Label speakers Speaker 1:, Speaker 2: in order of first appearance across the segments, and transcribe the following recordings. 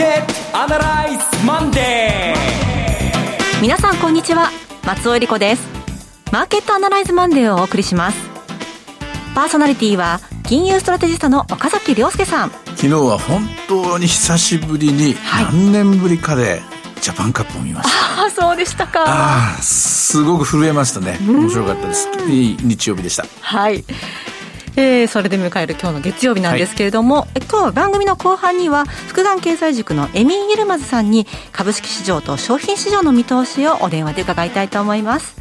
Speaker 1: ケットアナライズマンデ
Speaker 2: ー皆さんこんにちは松尾英里子ですマーケットアナライズマンデーをお送りしますパーソナリティは金融ストラテジストの岡崎良介さん
Speaker 3: 昨日は本当に久しぶりに何年ぶりかで、ジャパンカップを見ました。
Speaker 2: ああ、そうでしたか。
Speaker 3: ああ、すごく震えましたね。面白かったです。いい日曜日でした。
Speaker 2: はい。えー、それで迎える今日の月曜日なんですけれども、はい、今日は番組の後半には複眼経済塾のエミン・ユルマズさんに株式市場と商品市場の見通しをお電話で伺いたいと思います。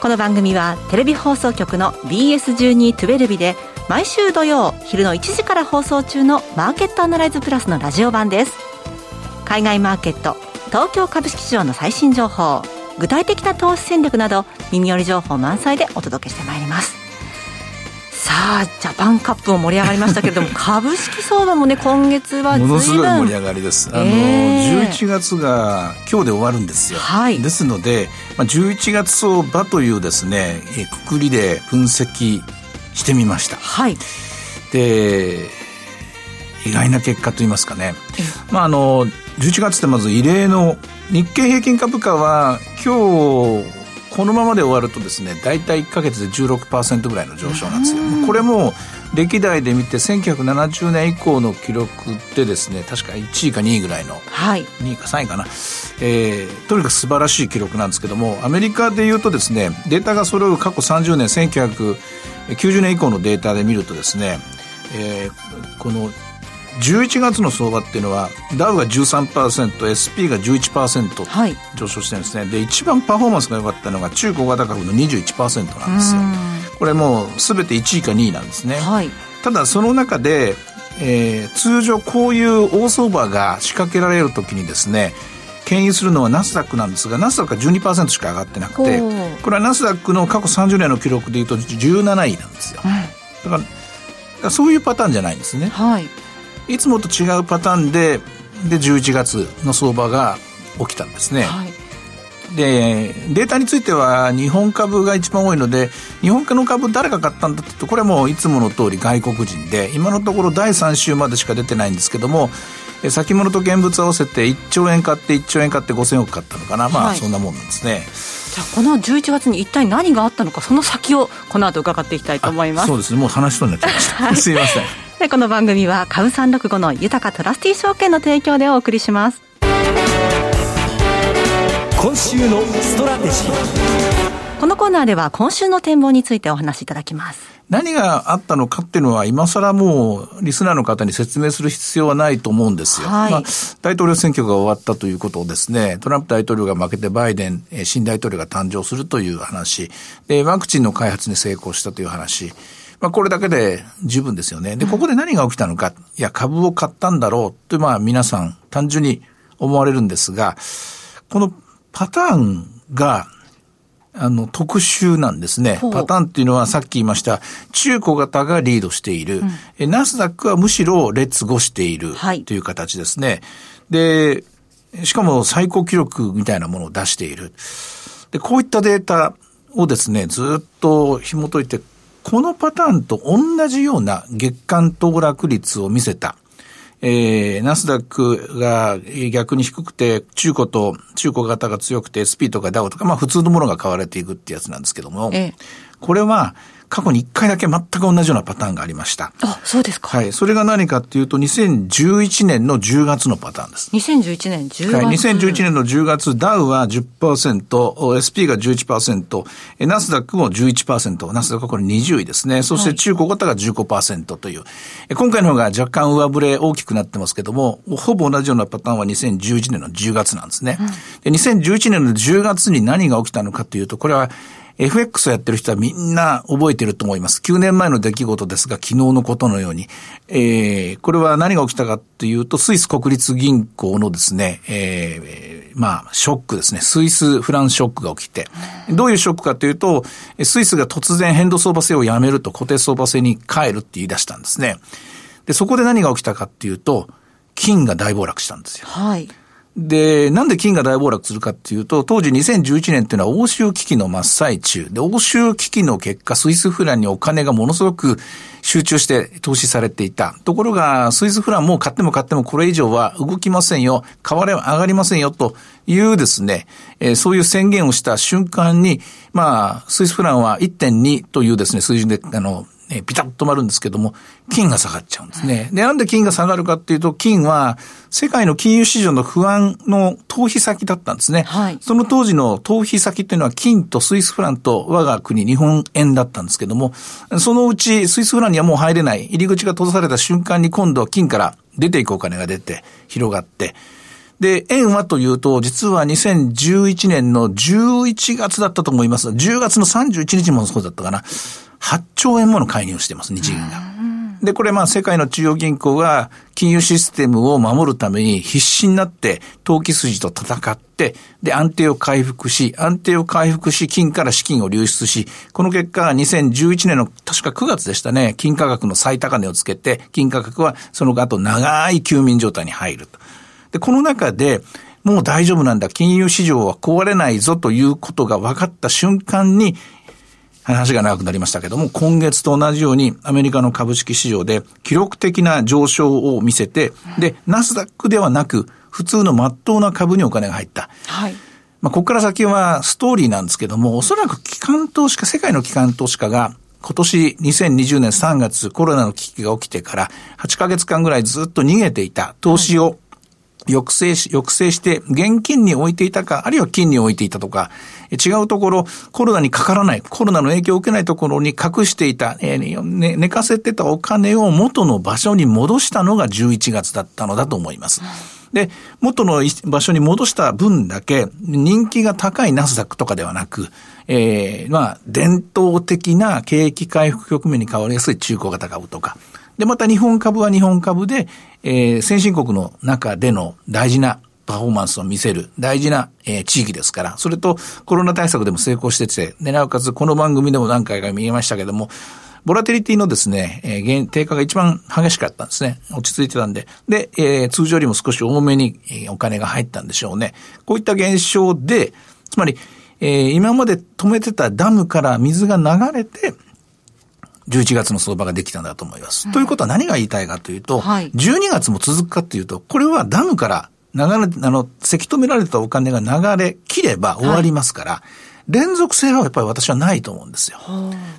Speaker 2: この番組はテレビ放送局の BS1212 で毎週土曜昼の1時から放送中のマーケットアナライズプラスのラジオ版です。海外マーケット東京株式市場の最新情報具体的な投資戦略など耳寄り情報満載でお届けしてまいりますさあジャパンカップも盛り上がりましたけれども 株式相場もね今月は
Speaker 3: ものすごい盛り上がりです、あの、えー、11月が今日で終わるんですよ、はい、ですので、まあ、11月相場というですねくくりで分析してみました。はい。で意外な結果といいますかね、まああの11月ってまず異例の日経平均株価は今日このままで終わるとですね大体1か月で16%ぐらいの上昇なんですよ。これも歴代で見て1970年以降の記録でですね確か1位か2位ぐらいの、はい、2位か3位かな、えー、とにかく素晴らしい記録なんですけどもアメリカでいうとですねデータが揃う過去30年1990年以降のデータで見るとですね、えー、この11月の相場っていうのはダウが 13%SP が11%上昇してるんですね、はい、で一番パフォーマンスが良かったのが中小型株の21%なんですよ。これもう全て1位か2位なんですね、はい、ただその中で、えー、通常こういう大相場が仕掛けられる時にですね牽引するのはナスダックなんですがナスダックは12%しか上がってなくてこれはナスダックの過去30年の記録でいうと17位なんですよ、だからそういうパターンじゃないんですね、はい、いつもと違うパターンでで11月の相場が起きたんですね。はい、でデータについては日本株が一番多いので日本の株誰が買ったんだってとこれはもういつもの通り外国人で今のところ第3週までしか出てないんですけども先物と現物合わせて1兆円買って1兆円買って5000億買ったのかな、まあそんなもんなんですね。
Speaker 2: じゃあこの11月に一体何があったのかその先をこの後伺っていきたいと思います。
Speaker 3: そうですね。もう話しそうになっちゃいました、はい、すいません
Speaker 2: でこの番組は株三六五の豊かトラスティ証券の提供でお送りします。
Speaker 1: 今週のストラテジ
Speaker 2: ー。このコーナーでは今週の展望についてお話しいただきます。
Speaker 3: 何があったのかっていうのは、今更もう、リスナーの方に説明する必要はないと思うんですよ。はい、まあ、大統領選挙が終わったということをですね、トランプ大統領が負けてバイデン、新大統領が誕生するという話、で、ワクチンの開発に成功したという話、まあ、これだけで十分ですよね。で、ここで何が起きたのか、いや、株を買ったんだろうって、まあ、皆さん単純に思われるんですが、このパターンが、あの、特殊なんですね。パターンっていうのはさっき言いました、中古型がリードしている。うん、ナスダックはむしろ劣後しているという形ですね。はい、で、しかも最高記録みたいなものを出している。で、こういったデータをですね、ずっと紐解いてこのパターンと同じような月間騰落率を見せた。えー、ナスダックが逆に低くて、中古と、中古型が強くて、SP とかダウとか、まあ普通のものが買われていくってやつなんですけども、ええ、これは、過去に1回だけ全く同じようなパターンがありました。
Speaker 2: あ、そうですか。
Speaker 3: はい。それが何かっていうと、2011年の10月のパターンです。
Speaker 2: 2011年10月
Speaker 3: はい。2011年の10月、ダウは10%、SP が11%、ナスダックも11%、ナスダックはこれ20位ですね。そして中古型が15%という。はい、今回の方が若干上振れ大きくなってますけども、ほぼ同じようなパターンは2011年の10月なんですね。うん、で2011年の10月に何が起きたのかというと、これは FX をやってる人はみんな覚えてると思います。9年前の出来事ですが、昨日のことのように。えー、これは何が起きたかというと、スイス国立銀行のですね、えー、まあ、ショックですね。スイスフランスショックが起きて。どういうショックかというと、スイスが突然変動相場制をやめると固定相場制に変えるって言い出したんですね。で、そこで何が起きたかっていうと、金が大暴落したんですよ。はい。で、なんで金が大暴落するかっていうと、当時2011年っていうのは欧州危機の真っ最中。で、欧州危機の結果、スイスフランにお金がものすごく集中して投資されていた。ところが、スイスフランも買っても買ってもこれ以上は動きませんよ。買われ上がりませんよというですね、えー、そういう宣言をした瞬間に、まあ、スイスフランは1.2というですね、水準で、あの、えピタッと止まるんですけども、金が下がっちゃうんですね。で、なんで金が下がるかっていうと、金は世界の金融市場の不安の逃避先だったんですね。はい、その当時の逃避先っていうのは金とスイスフランと我が国日本円だったんですけども、そのうちスイスフランにはもう入れない。入り口が閉ざされた瞬間に今度は金から出ていくお金が出て広がって、で、円はというと、実は2011年の11月だったと思います。10月の31日もそうだったかな。8兆円もの介入をしてます、日銀が。で、これまあ世界の中央銀行が金融システムを守るために必死になって投機筋と戦って、で、安定を回復し、安定を回復し、金から資金を流出し、この結果2011年の確か9月でしたね、金価格の最高値をつけて、金価格はその後長い休眠状態に入ると。で、この中で、もう大丈夫なんだ、金融市場は壊れないぞということが分かった瞬間に、話が長くなりましたけども、今月と同じようにアメリカの株式市場で記録的な上昇を見せて、で、ナスダックではなく、普通の真っ当な株にお金が入った。はい。まあ、ここから先はストーリーなんですけども、おそらく機関投資家、世界の機関投資家が今年2020年3月コロナの危機が起きてから8ヶ月間ぐらいずっと逃げていた投資を抑制し、抑制して現金に置いていたか、あるいは金に置いていたとか、違うところ、コロナにかからない、コロナの影響を受けないところに隠していた、えーね、寝かせてたお金を元の場所に戻したのが11月だったのだと思います。で、元の場所に戻した分だけ、人気が高いナスダックとかではなく、えー、まあ、伝統的な景気回復局面に変わりやすい中古型株とか、で、また日本株は日本株で、えー、先進国の中での大事なパフォーマンスを見せる大事な、えー、地域ですから、それとコロナ対策でも成功してて、で、なおかつこの番組でも何回か見えましたけども、ボラテリティのですね、えー、低下が一番激しかったんですね。落ち着いてたんで。で、えー、通常よりも少し多めに、えー、お金が入ったんでしょうね。こういった現象で、つまり、えー、今まで止めてたダムから水が流れて、11月の相場ができたんだと思います。うん、ということは何が言いたいかというと、はい、12月も続くかというと、これはダムから流れ、あの、せき止められたお金が流れ切れば終わりますから、はい、連続性はやっぱり私はないと思うんですよ。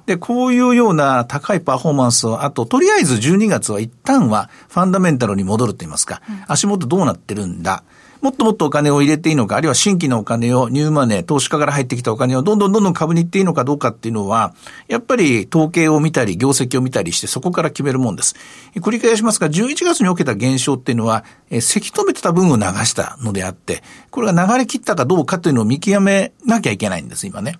Speaker 3: で、こういうような高いパフォーマンスを、あと、とりあえず12月は一旦はファンダメンタルに戻ると言いますか、うん、足元どうなってるんだ。もっともっとお金を入れていいのか、あるいは新規のお金を、ニューマネー、投資家から入ってきたお金をどんどんどんどん株に行っていいのかどうかっていうのは、やっぱり統計を見たり、業績を見たりして、そこから決めるもんです。繰り返しますが、11月に起きた現象っていうのは、えせき止めてた分を流したのであって、これが流れ切ったかどうかというのを見極めなきゃいけないんです、今ね。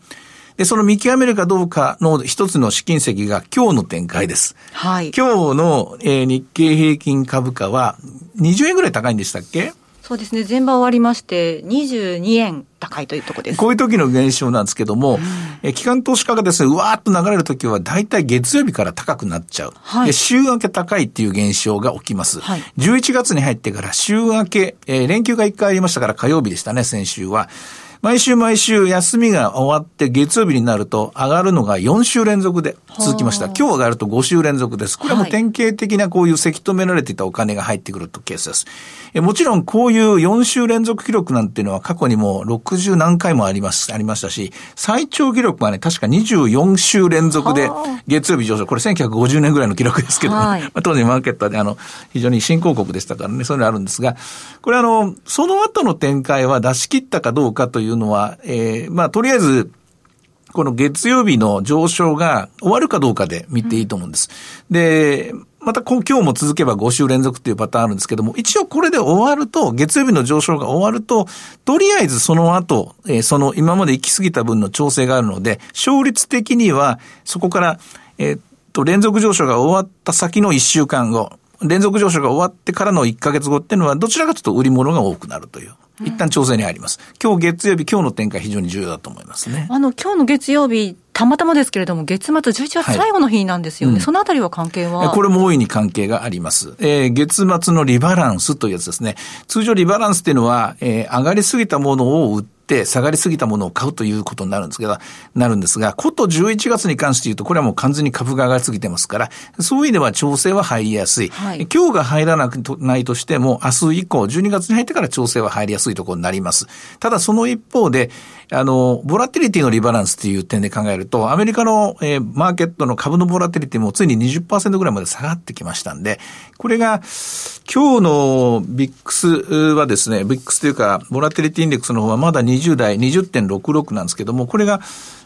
Speaker 3: で、その見極めるかどうかの一つの試金石が今日の展開です。はい。今日の、えー、日経平均株価は20円ぐらい高いんでしたっけ？
Speaker 2: そうですね、前場終わりまして、22円高いというところです。
Speaker 3: こういう時の現象なんですけども、うん、え機関投資家がですね、うわーっと流れる時は、大体月曜日から高くなっちゃう。はい、週明け高いっていう現象が起きます。はい、11月に入ってから週明け、えー、連休が1回ありましたから火曜日でしたね、先週は。毎週毎週休みが終わって月曜日になると上がるのが4週連続で続きました。今日上がると5週連続です。これはもう典型的なこういうせき止められていたお金が入ってくるとケースです。えもちろんこういう4週連続記録なんていうのは過去にも60何回もあります、ありましたし、最長記録はね、確か24週連続で月曜日上昇。これ1950年ぐらいの記録ですけど、はい、まあ、当時マーケットであの、非常に新興国でしたからね、そういうのあるんですが、これあの、その後の展開は出し切ったかどうかといういうのは、えー、まあ、とりあえず、この月曜日の上昇が終わるかどうかで見ていいと思うんです。うん、で、また今日も続けば5週連続っていうパターンあるんですけども、一応これで終わると、月曜日の上昇が終わると、とりあえずその後、えー、その今まで行き過ぎた分の調整があるので、勝率的にはそこから、えー、っと、連続上昇が終わった先の1週間後、連続上昇が終わってからの1ヶ月後っていうのは、どちらかというと売り物が多くなるという。一旦調整に入ります。今日月曜日、今日の展開非常に重要だと思いますね。
Speaker 2: あの、今日の月曜日、たまたまですけれども、月末11月最後の日なんですよね。はいうん、そのあたりは関係は？
Speaker 3: これも大いに関係があります。えー、月末のリバランスというやつですね。通常リバランスっていうのは、えー、上がりすぎたものを売って、下がりすぎたものを買うということになるんですけど、なるんですが、こと11月に関して言うと、これはもう完全に株が上がりすぎてますから、そういう意味では調整は入りやすい。はい、今日が入らなくないとしても、明日以降、12月に入ってから調整は入りやすいところになります。ただその一方で、あの、ボラティリティのリバランスという点で考えると、アメリカの、えー、マーケットの株のボラティリティもついに20%ぐらいまで下がってきましたんで、これが、今日のビックスはですね、ビックスというか、ボラティリティインデックスの方はまだ20代、20.66なんですけども、これが、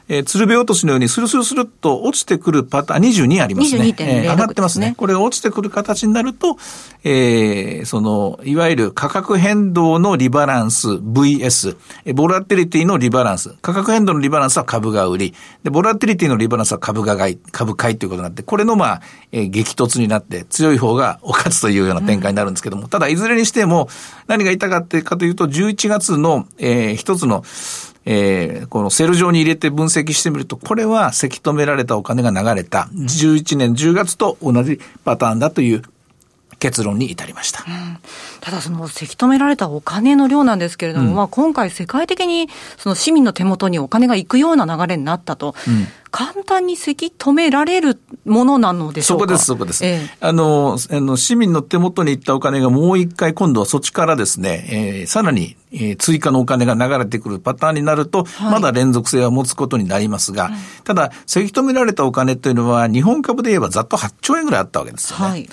Speaker 3: えー、鶴瓶落としのようにスルスルスルっと落ちてくるパターン、22ありますね。えー、上がってますね。これが落ちてくる形になると、えー、その、いわゆる価格変動のリバランス VS、ボラティリティのリバランス。価格変動のリバランスは株が売り。で、ボラティリティのリバランスは株が買い、株買いということになって、これのまあ、えー、激突になって強い方がお勝つというような展開になるんですけども、うん、ただいずれにしても何が言いたかったかというと、11月の、えー、一つの、えー、このセル状に入れて分析してみると、これはせき止められたお金が流れた。11年10月と同じパターンだという結論に至りました、うん、
Speaker 2: ただ、そのせき止められたお金の量なんですけれども、うん、まあ、今回、世界的にその市民の手元にお金が行くような流れになったと、うん、簡単にせき止められるものなのでしょう
Speaker 3: か？そこです、そこです、ええ、あのあの。市民の手元に行ったお金がもう一回、今度はそっちからですね、えー、さらに、えー、追加のお金が流れてくるパターンになると、はい、まだ連続性は持つことになりますが、ただ、せき止められたお金というのは、日本株で言えばざっと8兆円ぐらいあったわけですよね。はい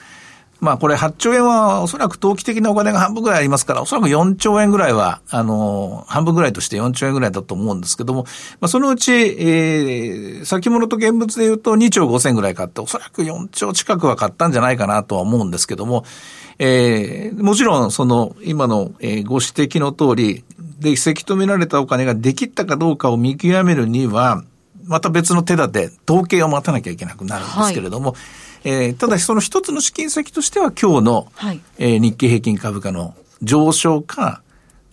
Speaker 3: まあこれ8兆円はおそらく投機的なお金が半分ぐらいありますから、おそらく4兆円ぐらいは、あの、半分ぐらいとして4兆円ぐらいだと思うんですけども、まあそのうち、えー、先物と現物で言うと2兆5千ぐらい買って、おそらく4兆近くは買ったんじゃないかなとは思うんですけども、えー、もちろんその今の、えー、ご指摘の通り、で、せき止められたお金ができたかどうかを見極めるには、また別の手立て、統計を待たなきゃいけなくなるんですけれども、はい。えー、ただその一つの資金先としては今日の、はい、えー、日経平均株価の上昇か、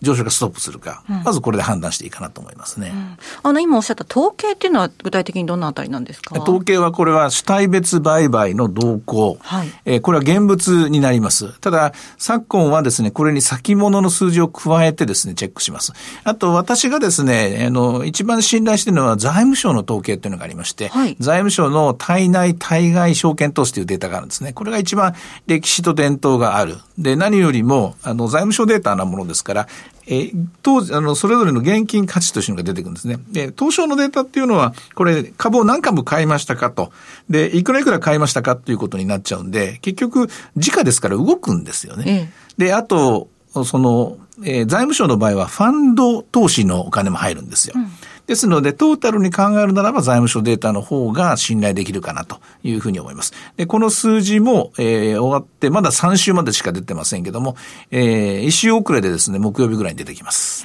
Speaker 3: 上昇がストップするか、うん、まずこれで判断していいかなと思いますね。うん、
Speaker 2: あの、今おっしゃった統計っていうのは具体的にどんなあたりなんですか？
Speaker 3: 統計はこれは主体別売買の動向。はい。えー、これは現物になります。ただ、昨今はですね、これに先物の数字を加えてですね、チェックします。あと、私がですね、あの、一番信頼しているのは財務省の統計っていうのがありまして、はい、財務省の対内対外証券投資というデータがあるんですね。これが一番歴史と伝統がある。で、何よりも、あの、財務省データなものですから、えー、当時、あの、それぞれの現金価値というのが出てくるんですね。で、東証のデータっていうのは、これ、株を何株買いましたかと。で、いくらいくら買いましたかっていうことになっちゃうんで、結局、時価ですから動くんですよね。で、あと、その、えー、財務省の場合は、ファンド投資のお金も入るんですよ。うんですので、トータルに考えるならば財務省データの方が信頼できるかなというふうに思います。で、この数字も、えー、終わって、まだ3週までしか出てませんけども、えー、一週遅れでですね、木曜日ぐらいに出てきます。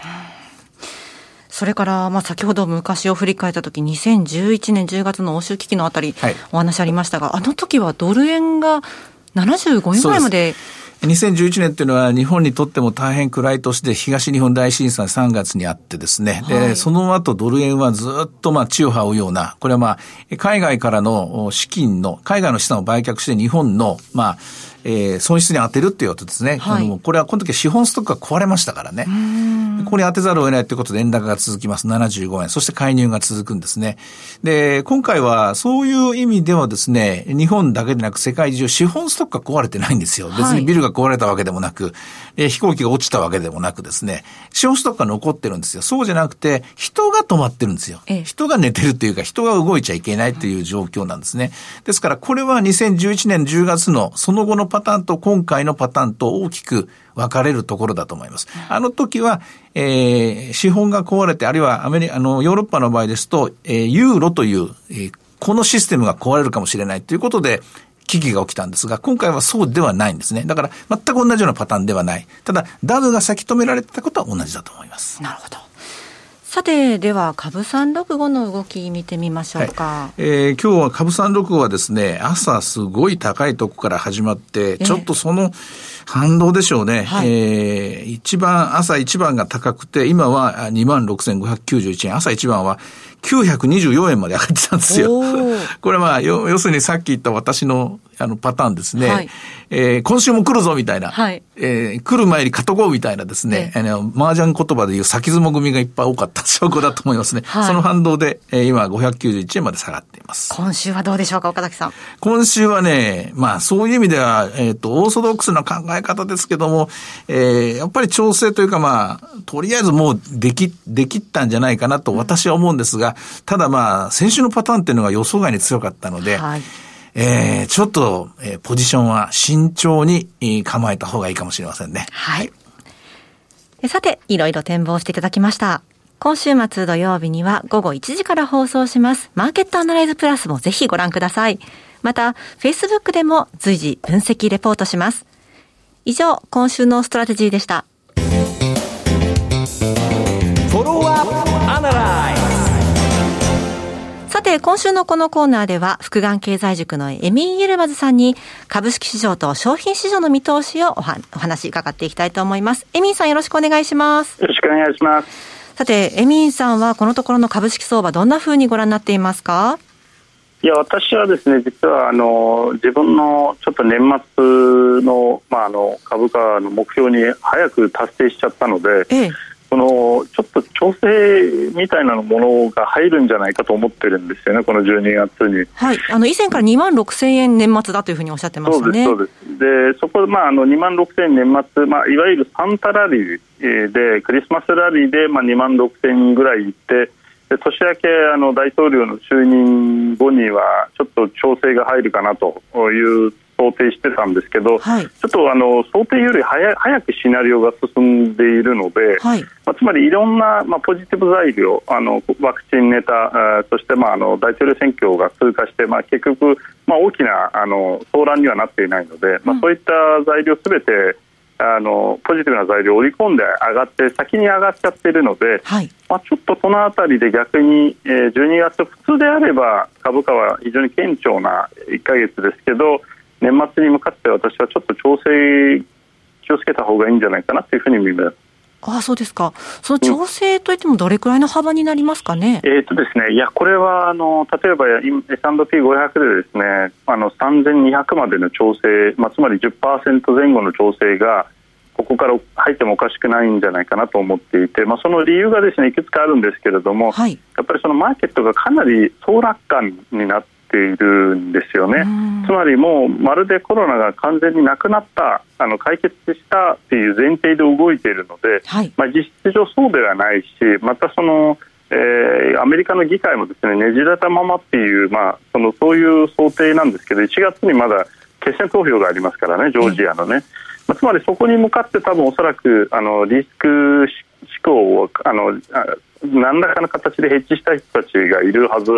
Speaker 2: それから、まあ、先ほど昔を振り返ったとき、2011年10月の欧州危機のあたり、お話ありましたが、はい、あの時はドル円が75円ぐらいまで
Speaker 3: 2011年っていうのは日本にとっても大変暗い年で東日本大震災3月にあってですね、はい、で、その後ドル円はずっとまあ血を這うような、これはまあ海外からの資金の、海外の資産を売却して日本のまあえー、損失に当てるっていうことですね。はい、これはこの時資本ストックが壊れましたからね。ここに当てざるを得ないということで円高が続きます。75円。そして介入が続くんですね。で、今回はそういう意味ではですね、日本だけでなく世界中資本ストックが壊れてないんですよ。別にビルが壊れたわけでもなく、え飛行機が落ちたわけでもなくですね、資本ストックが残ってるんですよ。そうじゃなくて、人が止まってるんですよ。人が寝てるっていうか、人が動いちゃいけないという状況なんですね。ですから、これは2011年10月のその後のパターンと今回のパターンと大きく分かれるところだと思います。あの時は、えー、資本が壊れて、あるいはアメリカ、あの、ヨーロッパの場合ですと、えー、ユーロという、えー、このシステムが壊れるかもしれないということで、危機が起きたんですが、今回はそうではないんですね。だから、全く同じようなパターンではない。ただ、ダムが先止められてたことは同じだと思います。
Speaker 2: なるほど。さて、では、株365の動き見てみましょうか。はい、
Speaker 3: えー、今日は株365はですね、朝すごい高いとこから始まって、ちょっとその反動でしょうね。はい、えー、一番、朝一番が高くて、今は26,591円、朝一番は924円まで上がってたんですよ。これまあ、要するにさっき言った私のあのパターンですね。はい、えー、今週も来るぞみたいな。はい、えー、来る前に買っとこうみたいなですね。あの、麻雀言葉でいう先相撲組がいっぱい多かった証拠だと思いますね。はい、その反動で、えー、今591円まで下がっています。
Speaker 2: 今週はどうでしょうか、岡崎さん。
Speaker 3: 今週はね、まあそういう意味では、えっ、ー、と、オーソドックスな考え方ですけども、えー、やっぱり調整というかまあ、とりあえずもうでき、できったんじゃないかなと私は思うんですが、ただまあ、先週のパターンっていうのが予想外に強かったので、はいえー、ちょっと、えー、ポジションは慎重に構えた方がいいかもしれませんね。
Speaker 2: はい。さて、いろいろ展望していただきました。今週末土曜日には午後1時から放送します。マーケットアナライズプラスもぜひご覧ください。また、Facebook でも随時分析レポートします。以上、今週のストラテジーでした。て、今週のこのコーナーでは、福眼経済塾のエミン・ユルマズさんに、株式市場と商品市場の見通しをおお話伺っていきたいと思います。エミンさんよろしくお願いします。
Speaker 4: よろしくお願いします。
Speaker 2: さて、エミンさんはこのところの株式相場、どんなふうにご覧になっていますか？
Speaker 4: いや私はですね実はあの自分のちょっと年末の,、まあ、あの株価の目標に早く達成しちゃったので、ええ、そのちょっと調整みたいなものが入るんじゃないかと思ってるんですよね、この12月に。
Speaker 2: はい、あの以前から2万6000円年末だというふうにおっしゃってましたね。
Speaker 4: そうですそうですでそこ、まあ、あの2万6000円年末、まあ、いわゆるサンタラリーで、クリスマスラリーで、まあ、2万6000円ぐらいいって、で年明けあの大統領の就任後にはちょっと調整が入るかなという想定してたんですけど、はい、ちょっとあの想定より早早くシナリオが進んでいるので、はい、まあ、つまりいろんな、まあ、ポジティブ材料あのワクチンネタそして、まあ、あの大統領選挙が通過して、まあ、結局、まあ、大きなあの騒乱にはなっていないので、まあ、そういった材料すべてあのポジティブな材料を織り込んで上がって先に上がっちゃっているので、はい、まあ、ちょっとこの辺りで逆に、えー、12月普通であれば株価は非常に堅調な1か月ですけど年末に向かって私はちょっと調整気をつけた方がいいんじゃないかなというふうに見ます。
Speaker 2: ああそうですか、その調整といっても、どれくらいの幅になりますかね、
Speaker 4: うん、えーとですね、いやこれはあの例えば S&P500 でですねあの3200までの調整、まあ、つまり10%前後の調整がここから入ってもおかしくないんじゃないかなと思っていて、まあ、その理由がですねいくつかあるんですけれども、はい、やっぱりそのマーケットがかなり総楽観になっているんですよね。つまりもうまるでコロナが完全になくなったあの解決したっていう前提で動いているので、はい、まあ、実質上そうではないしまたその、えー、アメリカの議会もですねねじれたままっていう、まあ、そのそういう想定なんですけど1月にまだ決選投票がありますからねジョージアのね。まあ、つまりそこに向かって多分おそらくあのリスク思考をあの何らかの形でヘッジした人たちがいるはず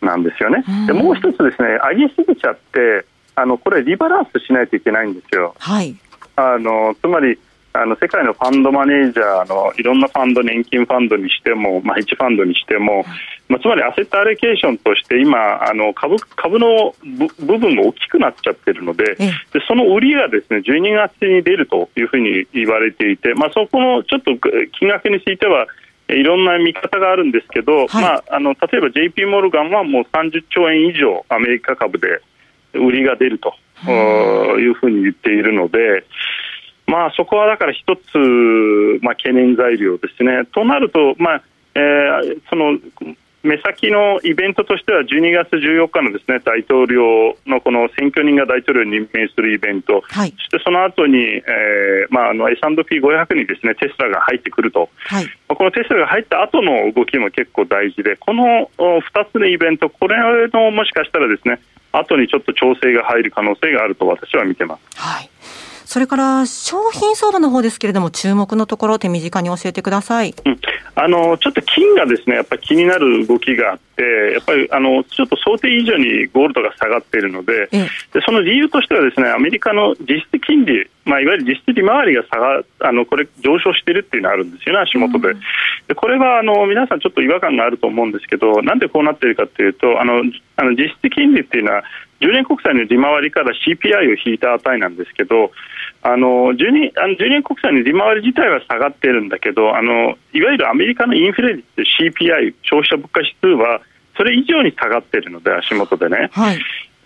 Speaker 4: なんですよね。でもう一つですね上げすぎちゃってあのこれリバランスしないといけないんですよ。はい、あのつまりあの世界のファンドマネージャーのいろんなファンド年金ファンドにしても、まあ、ヘッジファンドにしても、まあ、つまりアセットアレケーションとして今あの株株の部分が大きくなっちゃってるのででその売りがですね12月に出るというふうに言われていて、まあ、そこのちょっと金額についてはいろんな見方があるんですけど、はい、まあ、あの例えば JP モルガンはもう30兆円以上アメリカ株で売りが出るというふうに言っているので、まあ、そこはだから一つ、まあ、懸念材料ですね。となると、まあえー、その目先のイベントとしては12月14日のですね大統領のこの選挙人が大統領に任命するイベント、はい、そしてその後に、えーまあ、あの S&P500 にですねテスラが入ってくると、はい、このテスラが入った後の動きも結構大事でこの2つのイベントこれのもしかしたらですね後にちょっと調整が入る可能性があると私は見てます。
Speaker 2: はいそれから商品相場の方ですけれども、注目のところ、手短に教えてください、
Speaker 4: うん、あのちょっと金がですねやっぱり気になる動きがあって、やっぱりあのちょっと想定以上にゴールドが下がっているので、でその理由としてはですね、アメリカの実質金利、まあ、いわゆる実質利回りが下があのこれ上昇しているっていうのがあるんですよね、足元で。でこれはあの皆さんちょっと違和感があると思うんですけど、なんでこうなっているかというと、あのあの実質金利っていうのは、10年国債の利回りから CPI を引いた値なんですけど、あの 10, 年あの10年国債の利回り自体は下がっているんだけどあのいわゆるアメリカのインフレ率 CPI 消費者物価指数はそれ以上に下がっているので足元でね、はい、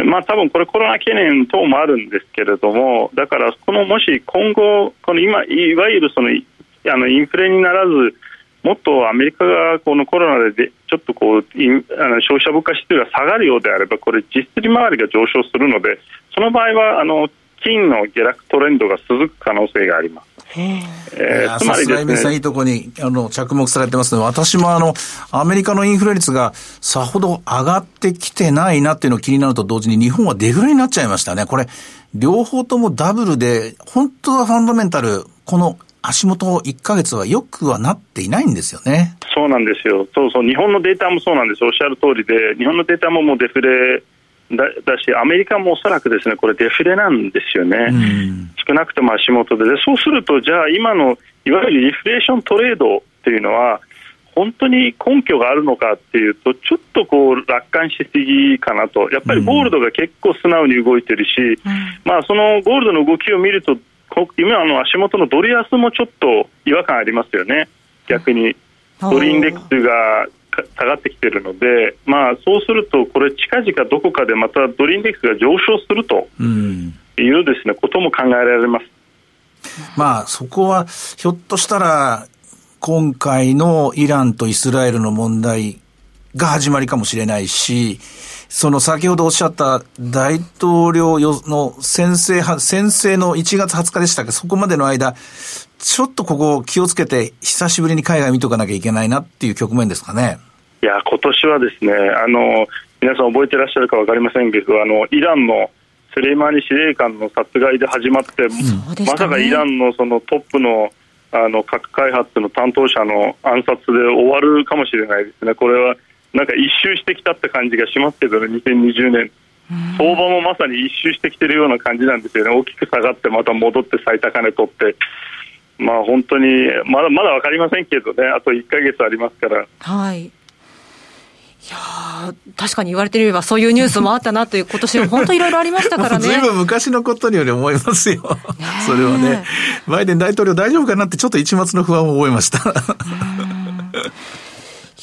Speaker 4: まあ多分これコロナ懸念等もあるんですけれどもだからこのもし今後この今いわゆるそのあのインフレにならずもっとアメリカがこのコロナでちょっとこうあの消費者物価指数が下がるようであればこれ実質利回りが上昇するのでその場合はあの金の下落トレンドが続く可能性があります。
Speaker 3: えー、つまりですね。さんいいとこに、あの、着目されてますので、私もあの、アメリカのインフレ率がさほど上がってきてないなっていうのが気になると同時に、日本はデフレになっちゃいましたね。これ、両方ともダブルで、本当はファンダメンタル、この足元1か月はよくはなっていないんですよね。
Speaker 4: そうなんですよ。そうそう、日本のデータもそうなんです。おっしゃる通りで、日本のデータももうデフレだだし、アメリカもおそらくですねこれ、デフレなんですよね、少なくとも足元でで、そうすると、じゃあ、今のいわゆるリフレーショントレードっていうのは、本当に根拠があるのかっていうと、ちょっとこう楽観しすぎかなと、やっぱりゴールドが結構素直に動いてるし、うん、まあ、そのゴールドの動きを見ると、今の足元のドル安もちょっと違和感ありますよね、逆に。ドルインデックスが下がってきているので、まあ、そうすると、これ、近々どこかでまたドルインデックスが上昇するというです、ね、ことも考えられます。
Speaker 3: まあ、そこは、ひょっとしたら、今回のイランとイスラエルの問題が始まりかもしれないし、その先ほどおっしゃった大統領の先生、先生の1月20日でしたっけ？そこまでの間、ちょっとここ気をつけて、久しぶりに海外見とかなきゃいけないなっていう局面ですかね。
Speaker 4: いや、今年はですね、あの、皆さん覚えてらっしゃるか分かりませんけど、あの、イランのスレイマニ司令官の殺害で始まって、うん、まさかイランのそのトップのあの核開発の担当者の暗殺で終わるかもしれないですね、これはなんか一周してきたって感じがしますけどね、2020年。相場もまさに一周してきてるような感じなんですよね、大きく下がって、また戻って最高値取って、まあ、本当にまだまだ分かりませんけどね、あと1か月ありますから。
Speaker 2: はいいや確かに言われてみれば、そういうニュースもあったなという、今年本当いろいろありましたからね。ずい
Speaker 3: ぶん昔のことにより思いますよ。それはね。バイデン大統領大丈夫かなって、ちょっと一末の不安を覚えました。い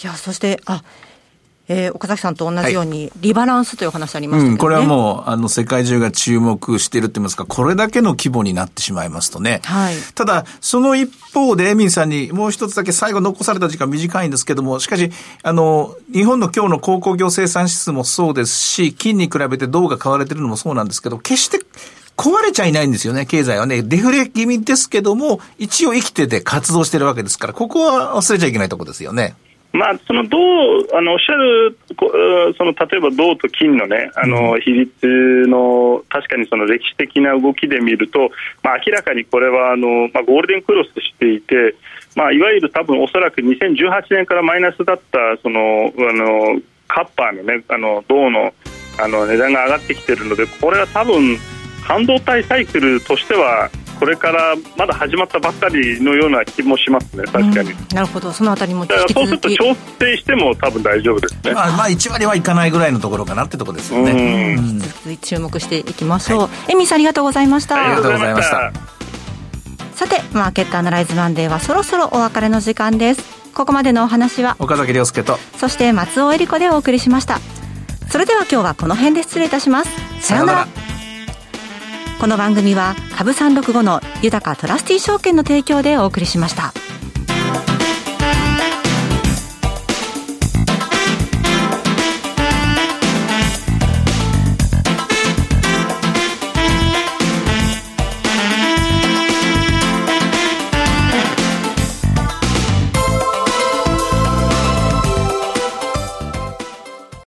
Speaker 2: や、そして、あ、えー、岡崎さんと同じように、リバランスという話ありました、ねはいうん、
Speaker 3: これはもう、あの、世界中が注目しているって言いますか、これだけの規模になってしまいますとね。はい。ただ、その一方で、エミンさんにもう一つだけ最後残された時間短いんですけども、しかし、あの、日本の今日の鉱工業生産指数もそうですし、金に比べて銅が買われてるのもそうなんですけど、決して、壊れちゃいないんですよね、経済はね。デフレ気味ですけども、一応生きてて活動してるわけですから、ここは忘れちゃいけないところですよね。
Speaker 4: まあ、その銅あのおっしゃるその例えば銅と金の,、ね、あの比率の確かにその歴史的な動きで見ると、まあ、明らかにこれはあの、まあ、ゴールデンクロスしていて、まあ、いわゆる多分おそらく2018年からマイナスだったそのあのカッパーの,、ね、あの銅のあの値段が上がってきているのでこれは多分半導体サイクルとしてはこれからまだ始まったばっかりのような気もしますね、確かに。
Speaker 2: なるほど、そのあたりも
Speaker 4: だからそうすると調整しても多分大丈夫ですね。
Speaker 3: まあ、まあ、1割はいかないぐらいのところかなってところですよね。
Speaker 2: うん、注目していきましょう。はい、エミさんありがとうございました。
Speaker 3: ありがとうございました。
Speaker 2: さて、マーケットアナライズマンデーはそろそろお別れの時間です。ここまでのお話は
Speaker 3: 岡崎亮介と
Speaker 2: そして松尾恵里子でお送りしましたそれでは今日はこの辺で失礼いたしますさようならこの番組は株三六五の豊かトラスティ証券の提供でお送りしました。